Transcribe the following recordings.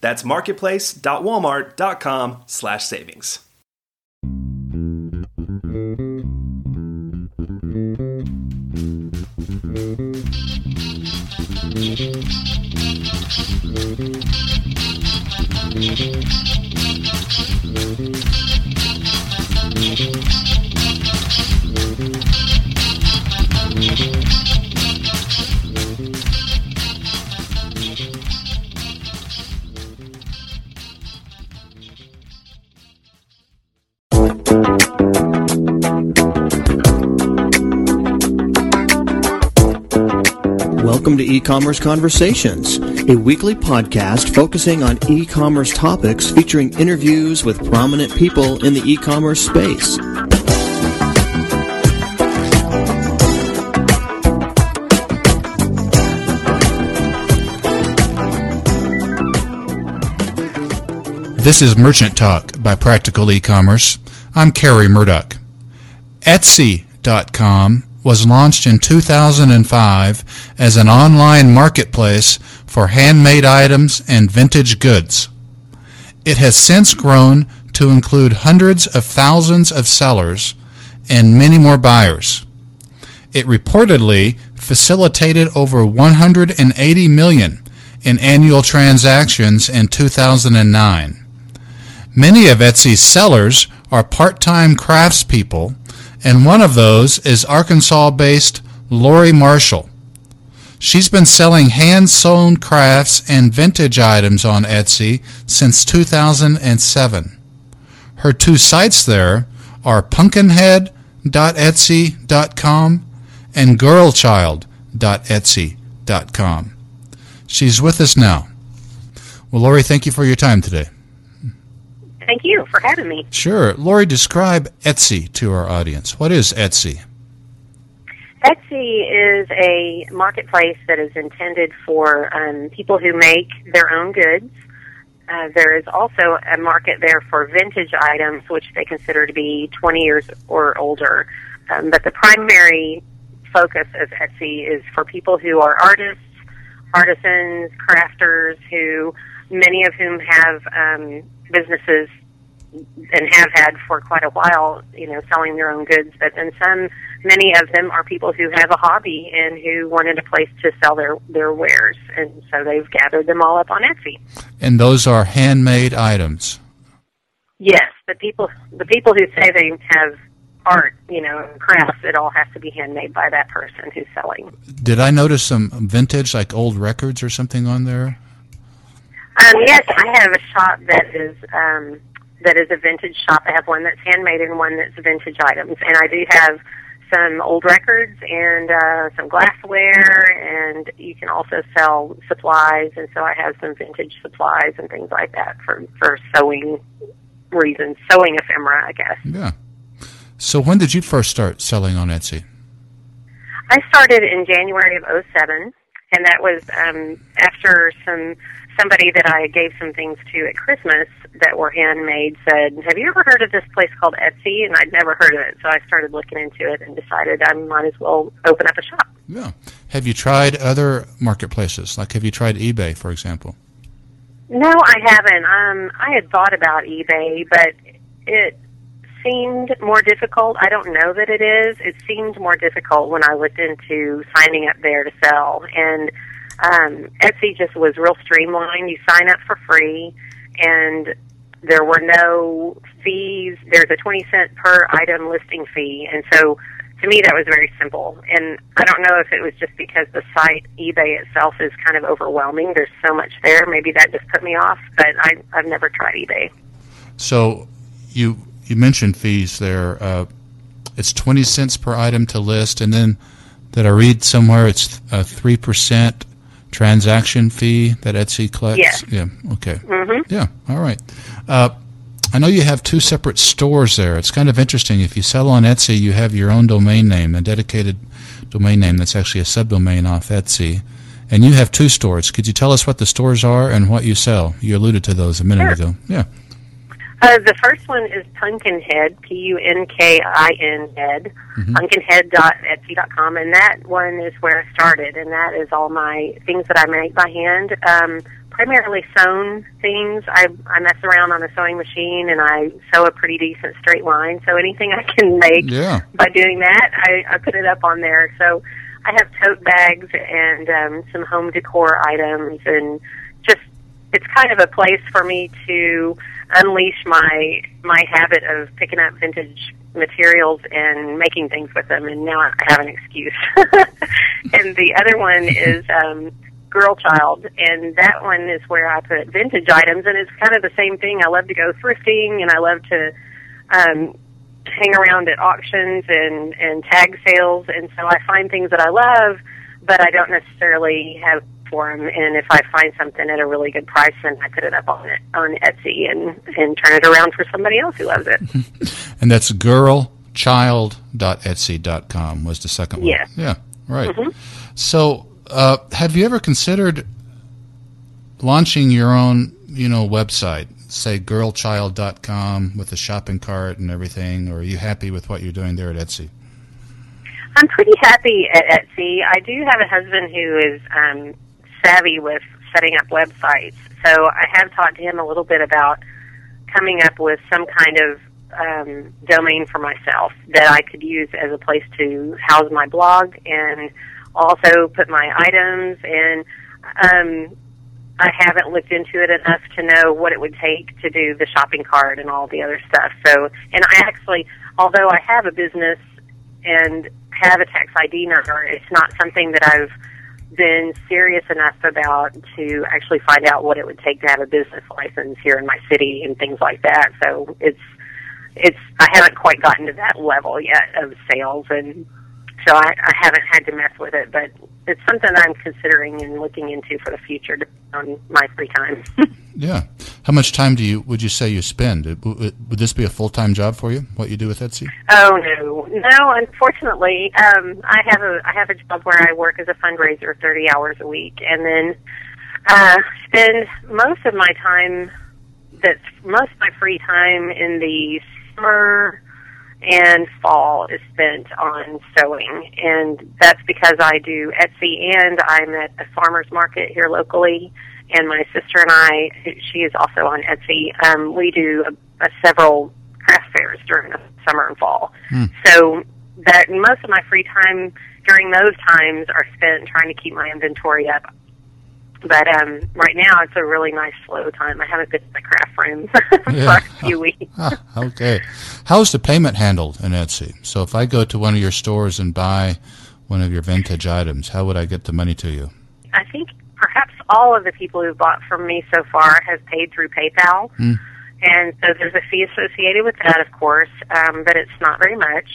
That's marketplace.walmart.com/savings. Welcome to E-commerce Conversations, a weekly podcast focusing on e-commerce topics featuring interviews with prominent people in the e-commerce space. This is Merchant Talk by Practical E-commerce. I'm Kerry Murdock. Etsy.com was launched in 2005 as an online marketplace for handmade items and vintage goods. It has since grown to include hundreds of thousands of sellers and many more buyers. It reportedly facilitated over 180 million in annual transactions in 2009. Many of Etsy's sellers are part-time craftspeople, and one of those is Arkansas-based Lori Marshall. She's been selling hand-sewn crafts and vintage items on Etsy since 2007. Her two sites there are punkinhead.etsy.com and girlchild.etsy.com. She's with us now. Well, Lori, thank you for your time today. Thank you for having me. Sure. Lori, describe Etsy to our audience. What is Etsy? Etsy is a marketplace that is intended for um, people who make their own goods. Uh, there is also a market there for vintage items, which they consider to be 20 years or older. Um, but the primary focus of Etsy is for people who are artists, artisans, crafters, who many of whom have um, businesses and have had for quite a while, you know, selling their own goods. But then some, many of them are people who have a hobby and who wanted a place to sell their their wares, and so they've gathered them all up on Etsy. And those are handmade items. Yes, the people the people who say they have art, you know, crafts, it all has to be handmade by that person who's selling. Did I notice some vintage, like old records or something on there? Um, yes, I have a shop that is um, that is a vintage shop. I have one that's handmade and one that's vintage items, and I do have some old records and uh, some glassware, and you can also sell supplies. And so I have some vintage supplies and things like that for for sewing reasons, sewing ephemera, I guess. Yeah. So when did you first start selling on Etsy? I started in January of '07, and that was um, after some somebody that I gave some things to at Christmas that were handmade said, "Have you ever heard of this place called Etsy?" And I'd never heard of it, so I started looking into it and decided I might as well open up a shop. Yeah. Have you tried other marketplaces? Like, have you tried eBay, for example? No, I haven't. Um, I had thought about eBay, but it seemed more difficult. I don't know that it is. It seemed more difficult when I looked into signing up there to sell. And um, Etsy just was real streamlined. You sign up for free, and there were no fees. There's a 20 cent per item listing fee. And so to me, that was very simple. And I don't know if it was just because the site, eBay itself, is kind of overwhelming. There's so much there. Maybe that just put me off, but I, I've never tried eBay. So you you mentioned fees there. Uh, it's 20 cents per item to list, and then did I read somewhere it's a 3% transaction fee that Etsy collects? Yes. Yeah, okay. Mm-hmm. Yeah, all right. Uh, I know you have two separate stores there. It's kind of interesting. If you sell on Etsy, you have your own domain name, a dedicated domain name that's actually a subdomain off Etsy. And you have two stores. Could you tell us what the stores are and what you sell? You alluded to those a minute sure. ago. Yeah. Uh, the first one is Punkinhead, P-U-N-K-I-N head, mm-hmm. punkinhead.etsy.com, and that one is where I started, and that is all my things that I make by hand. Um, primarily sewn things. I, I mess around on a sewing machine, and I sew a pretty decent straight line. So anything I can make yeah. by doing that, I, I put it up on there. So I have tote bags and um, some home decor items, and just it's kind of a place for me to unleash my my habit of picking up vintage materials and making things with them and now I have an excuse. and the other one is um Girl Child and that one is where I put vintage items and it's kind of the same thing. I love to go thrifting and I love to um hang around at auctions and and tag sales and so I find things that I love but I don't necessarily have for them. And if I find something at a really good price, then I put it up on it on Etsy and and turn it around for somebody else who loves it. and that's girlchild.etsy.com was the second one. Yeah. Yeah. Right. Mm-hmm. So, uh, have you ever considered launching your own, you know, website? Say girlchild.com with a shopping cart and everything, or are you happy with what you're doing there at Etsy? I'm pretty happy at Etsy. I do have a husband who is um, savvy with setting up websites. So I have talked to him a little bit about coming up with some kind of um, domain for myself that I could use as a place to house my blog and also put my items and um, I haven't looked into it enough to know what it would take to do the shopping cart and all the other stuff. So, and I actually, although I have a business and have a tax ID number, it's not something that I've been serious enough about to actually find out what it would take to have a business license here in my city and things like that. So it's it's I haven't quite gotten to that level yet of sales and so I, I haven't had to mess with it, but it's something I'm considering and looking into for the future on my free time. yeah. How much time do you would you say you spend? Would this be a full time job for you? What you do with Etsy? Oh no, no. Unfortunately, um, I have a I have a job where I work as a fundraiser 30 hours a week, and then uh, spend most of my time that's most of my free time in the summer and fall is spent on sewing. And that's because I do Etsy and I'm at a farmer's market here locally. And my sister and I, she is also on Etsy, um, we do a, a several craft fairs during the summer and fall. Hmm. So that most of my free time during those times are spent trying to keep my inventory up. But um, right now, it's a really nice slow time. I haven't been to the craft room for yeah. a few weeks. Ah, okay. How's the payment handled in Etsy? So if I go to one of your stores and buy one of your vintage items, how would I get the money to you? I think perhaps all of the people who've bought from me so far have paid through PayPal. Hmm. And so there's a fee associated with that, of course, um, but it's not very much.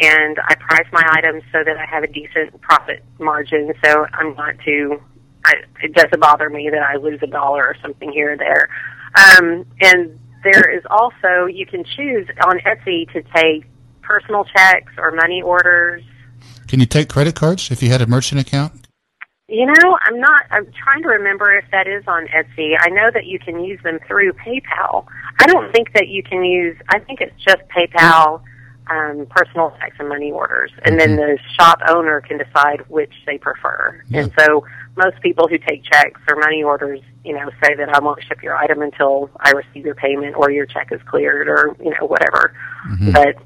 And I price my items so that I have a decent profit margin, so I'm not too I, it doesn't bother me that I lose a dollar or something here or there. Um, and there is also you can choose on Etsy to take personal checks or money orders. Can you take credit cards if you had a merchant account? You know, I'm not. I'm trying to remember if that is on Etsy. I know that you can use them through PayPal. I don't think that you can use. I think it's just PayPal, um, personal checks and money orders, and mm-hmm. then the shop owner can decide which they prefer. Yeah. And so most people who take checks or money orders, you know, say that I won't ship your item until I receive your payment or your check is cleared or, you know, whatever. Mm-hmm. But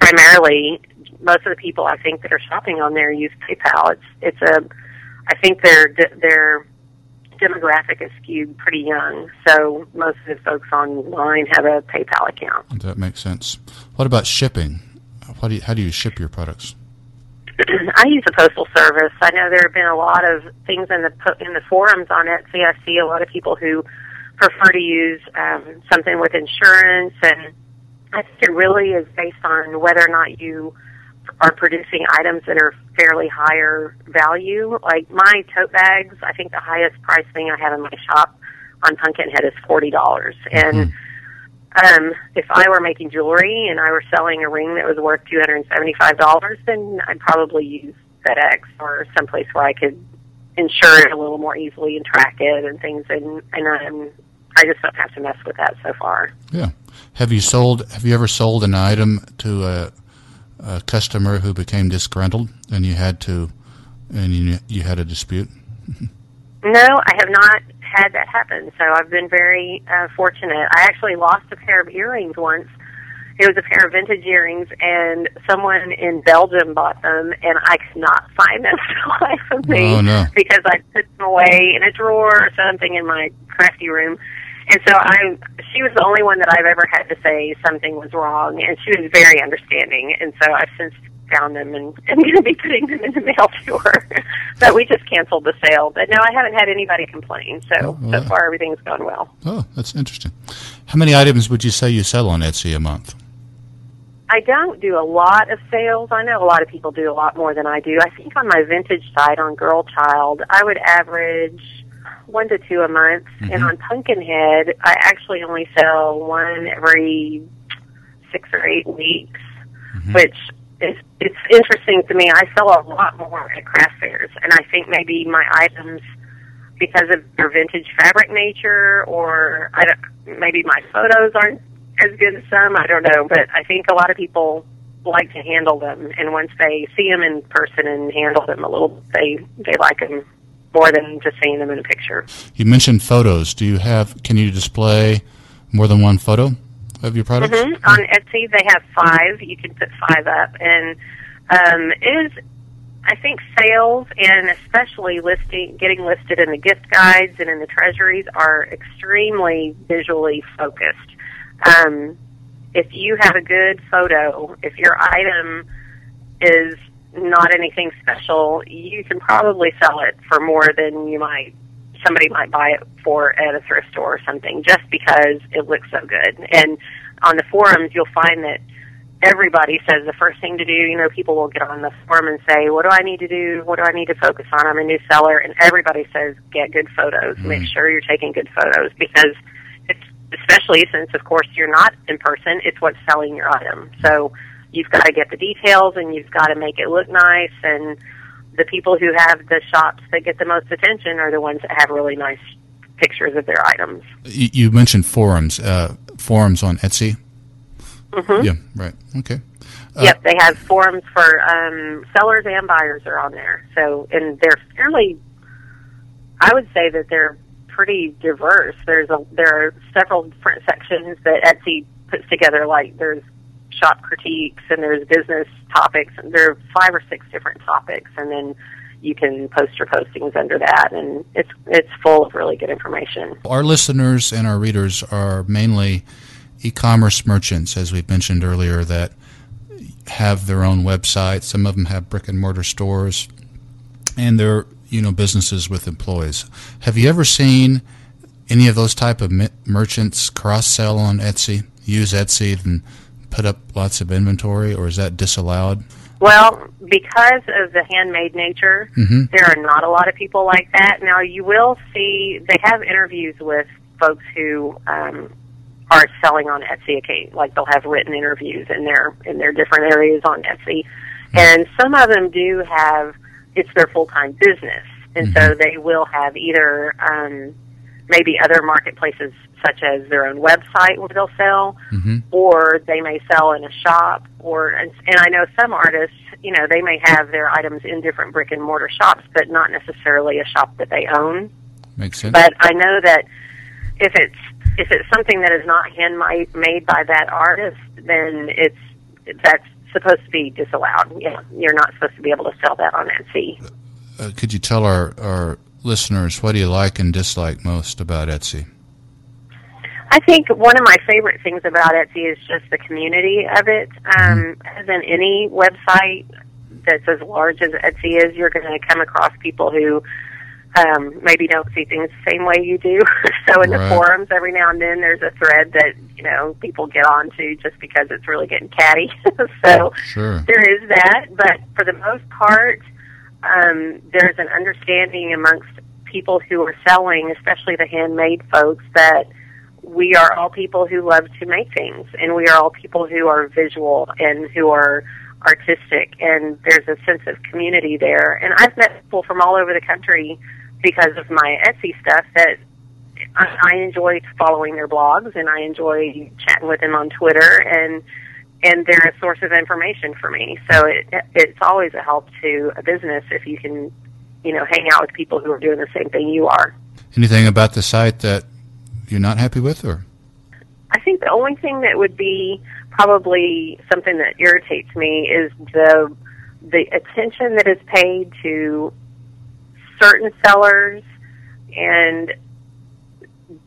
primarily, most of the people I think that are shopping on there use PayPal. It's, it's a, I think their, their demographic is skewed pretty young. So most of the folks online have a PayPal account. That makes sense. What about shipping? What do you, how do you ship your products? I use the postal service. I know there have been a lot of things in the in the forums on Etsy. I see a lot of people who prefer to use um, something with insurance, and I think it really is based on whether or not you are producing items that are fairly higher value. Like my tote bags, I think the highest price thing I have in my shop on Punkinhead is forty dollars, and mm-hmm Um, if I were making jewelry and I were selling a ring that was worth two hundred and seventy-five dollars, then I'd probably use FedEx or someplace where I could insure it a little more easily and track it and things. And and um, I just don't have to mess with that so far. Yeah. Have you sold? Have you ever sold an item to a, a customer who became disgruntled and you had to, and you you had a dispute? No, I have not had that happen. So I've been very uh, fortunate. I actually lost a pair of earrings once. It was a pair of vintage earrings, and someone in Belgium bought them, and I could not find them for the life of me Oh, no. because I put them away in a drawer or something in my crafty room. And so I, she was the only one that I've ever had to say something was wrong, and she was very understanding. And so I've since found them and I'm going to be putting them in the mail to her. but we just canceled the sale. But no, I haven't had anybody complain. So Oh, wow. so far everything's gone well. Oh, that's interesting. How many items would you say you sell on Etsy a month? I don't do a lot of sales. I know a lot of people do a lot more than I do. I think on my vintage side on Girl Child, I would average one to two a month. And mm-hmm. on Punkinhead, I actually only sell one every six or eight weeks, mm-hmm. which is it's interesting to me. I sell a lot more at craft fairs, and I think maybe my items because of their vintage fabric nature, or I don't, maybe my photos aren't as good as some. I don't know, but I think a lot of people like to handle them, and once they see them in person and handle them a little, they they like them more than just seeing them in a picture. You mentioned photos. Do you have? Can you display more than one photo of your products? hmm On Etsy, they have five. You can put five up, and um, it is. I think sales and especially listing, getting listed in the gift guides and in the treasuries are extremely visually focused. Um, if you have a good photo, if your item is not anything special, you can probably sell it for more than you might somebody might buy it for at a thrift store or something just because it looks so good. And on the forums you'll find that everybody says the first thing to do, you know, people will get on the forum and say, What do I need to do? What do I need to focus on? I'm a new seller and everybody says get good photos. Make mm. sure you're taking good photos because it's especially since of course you're not in person, it's what's selling your item. So you've got to get the details and you've got to make it look nice and the people who have the shops that get the most attention are the ones that have really nice pictures of their items. You, you mentioned forums. Uh, forums on Etsy. Mm-hmm. Yeah. Right. Okay. yep, they have forums for um, sellers and buyers are on there. So, and they're fairly. I would say that they're pretty diverse. There's a there are several different sections that Etsy puts together. Like there's shop critiques and there's business topics, and there are five or six different topics, and then you can post your postings under that, and it's it's full of really good information. Our listeners and our readers are mainly e-commerce merchants, as we've mentioned earlier, that have their own website. Some of them have brick and mortar stores, and they're you know businesses with employees. Have you ever seen any of those type of merchants cross sell on Etsy, use Etsy, and put up lots of inventory, or is that disallowed? Well, because of the handmade nature, Mhm. there are not a lot of people like that. Now, you will see they have interviews with folks who um, are selling on Etsy. Okay, like they'll have written interviews in their in their different areas on Etsy, and some of them do have it's their full time business, and so they will have either um, maybe other marketplaces such as their own website where they'll sell, Mhm. or they may sell in a shop, or and, and I know some artists, you know, they may have their items in different brick and mortar shops, but not necessarily a shop that they own. Makes sense. But I know that if it's if it's something that is not handmade made by that artist, then it's that's supposed to be disallowed. Yeah, you're not supposed to be able to sell that on Etsy. uh, could you tell our, our listeners what do you like and dislike most about Etsy? I think one of my favorite things about Etsy is just the community of it. Um, as in any website that's as large as Etsy is, you're going to come across people who um, maybe don't see things the same way you do. so in the forums, every now and then there's a thread that you know people get onto just because it's really getting catty. so Sure. there is that, but for the most part, um, there's an understanding amongst people who are selling, especially the handmade folks, that we are all people who love to make things, and we are all people who are visual and who are artistic, and there's a sense of community there. And I've met people from all over the country because of my Etsy stuff that I, I enjoy following their blogs, and I enjoy chatting with them on Twitter, and and they're a source of information for me. So it, it's always a help to a business if you can, you know, hang out with people who are doing the same thing you are. Anything about the site that you're not happy with, or? I think the only thing that would be probably something that irritates me is the the attention that is paid to certain sellers and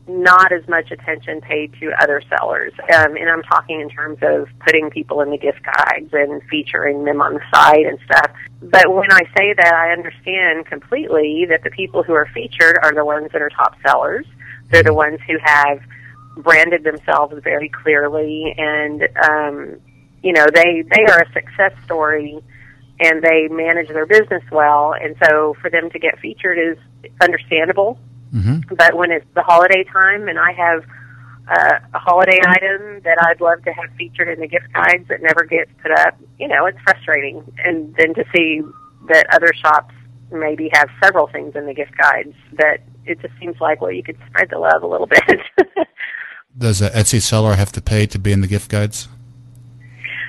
not as much attention paid to other sellers. Um, and I'm talking in terms of putting people in the gift guides and featuring them on the site and stuff. But when I say that, I understand completely that the people who are featured are the ones that are top sellers. They're the ones who have branded themselves very clearly and, um, you know, they, they are a success story and they manage their business well. And so for them to get featured is understandable Mm-hmm. But when it's the holiday time and I have uh, a holiday item that I'd love to have featured in the gift guides that never gets put up, you know, it's frustrating. And then to see that other shops maybe have several things in the gift guides that it just seems like, well, you could spread the love a little bit. Does an Etsy seller have to pay to be in the gift guides?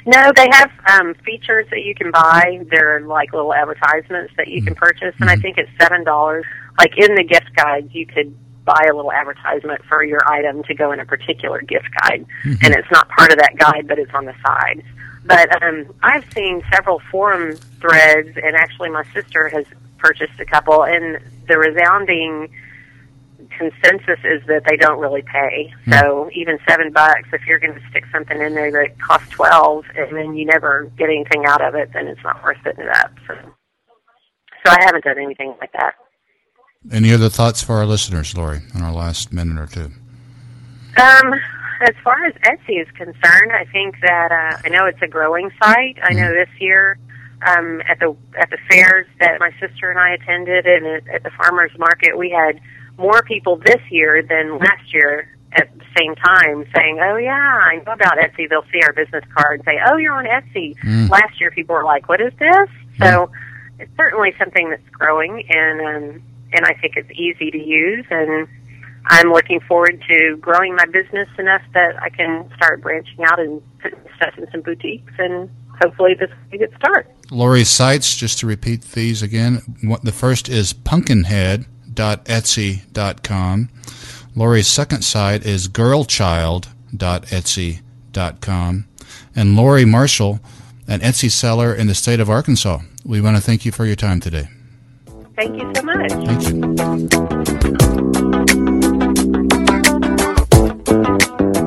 No, they have um, features that you can buy. They're like little advertisements that you mm-hmm. can purchase, and mm-hmm. I think it's seven dollars like in the gift guides, you could buy a little advertisement for your item to go in a particular gift guide, mm-hmm. and it's not part of that guide, but it's on the side. But um, I've seen several forum threads, and actually, my sister has purchased a couple, and the resounding consensus is that they don't really pay. Mm-hmm. So even seven bucks, if you're going to stick something in there that costs twelve, and then you never get anything out of it, then it's not worth putting it up. So, so I haven't done anything like that. Any other thoughts for our listeners, Lori, in our last minute or two? Um, as far as Etsy is concerned, I think that uh, I know it's a growing site. I know mm-hmm. this year um, at the at the fairs that my sister and I attended, and at, at the farmers market, we had more people this year than last year at the same time saying, "Oh yeah, I know about Etsy." They'll see our business card and say, "Oh, you're on Etsy." Mm. Last year, people were like, "What is this?" Mm. So it's certainly something that's growing, and um, and I think it's easy to use and I'm looking forward to growing my business enough that I can start branching out and putting stuff in some boutiques and hopefully this will be a good start. Lori's sites, just to repeat these again, the first is punkinhead.etsy.com. Lori's second site is girlchild.etsy.com. And Lori Marshall, an Etsy seller in the state of Arkansas. We want to thank you for your time today. Thank you so much. Thank you.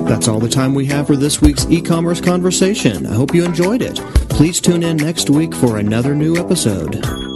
That's all the time we have for this week's e-commerce conversation. I hope you enjoyed it. Please tune in next week for another new episode.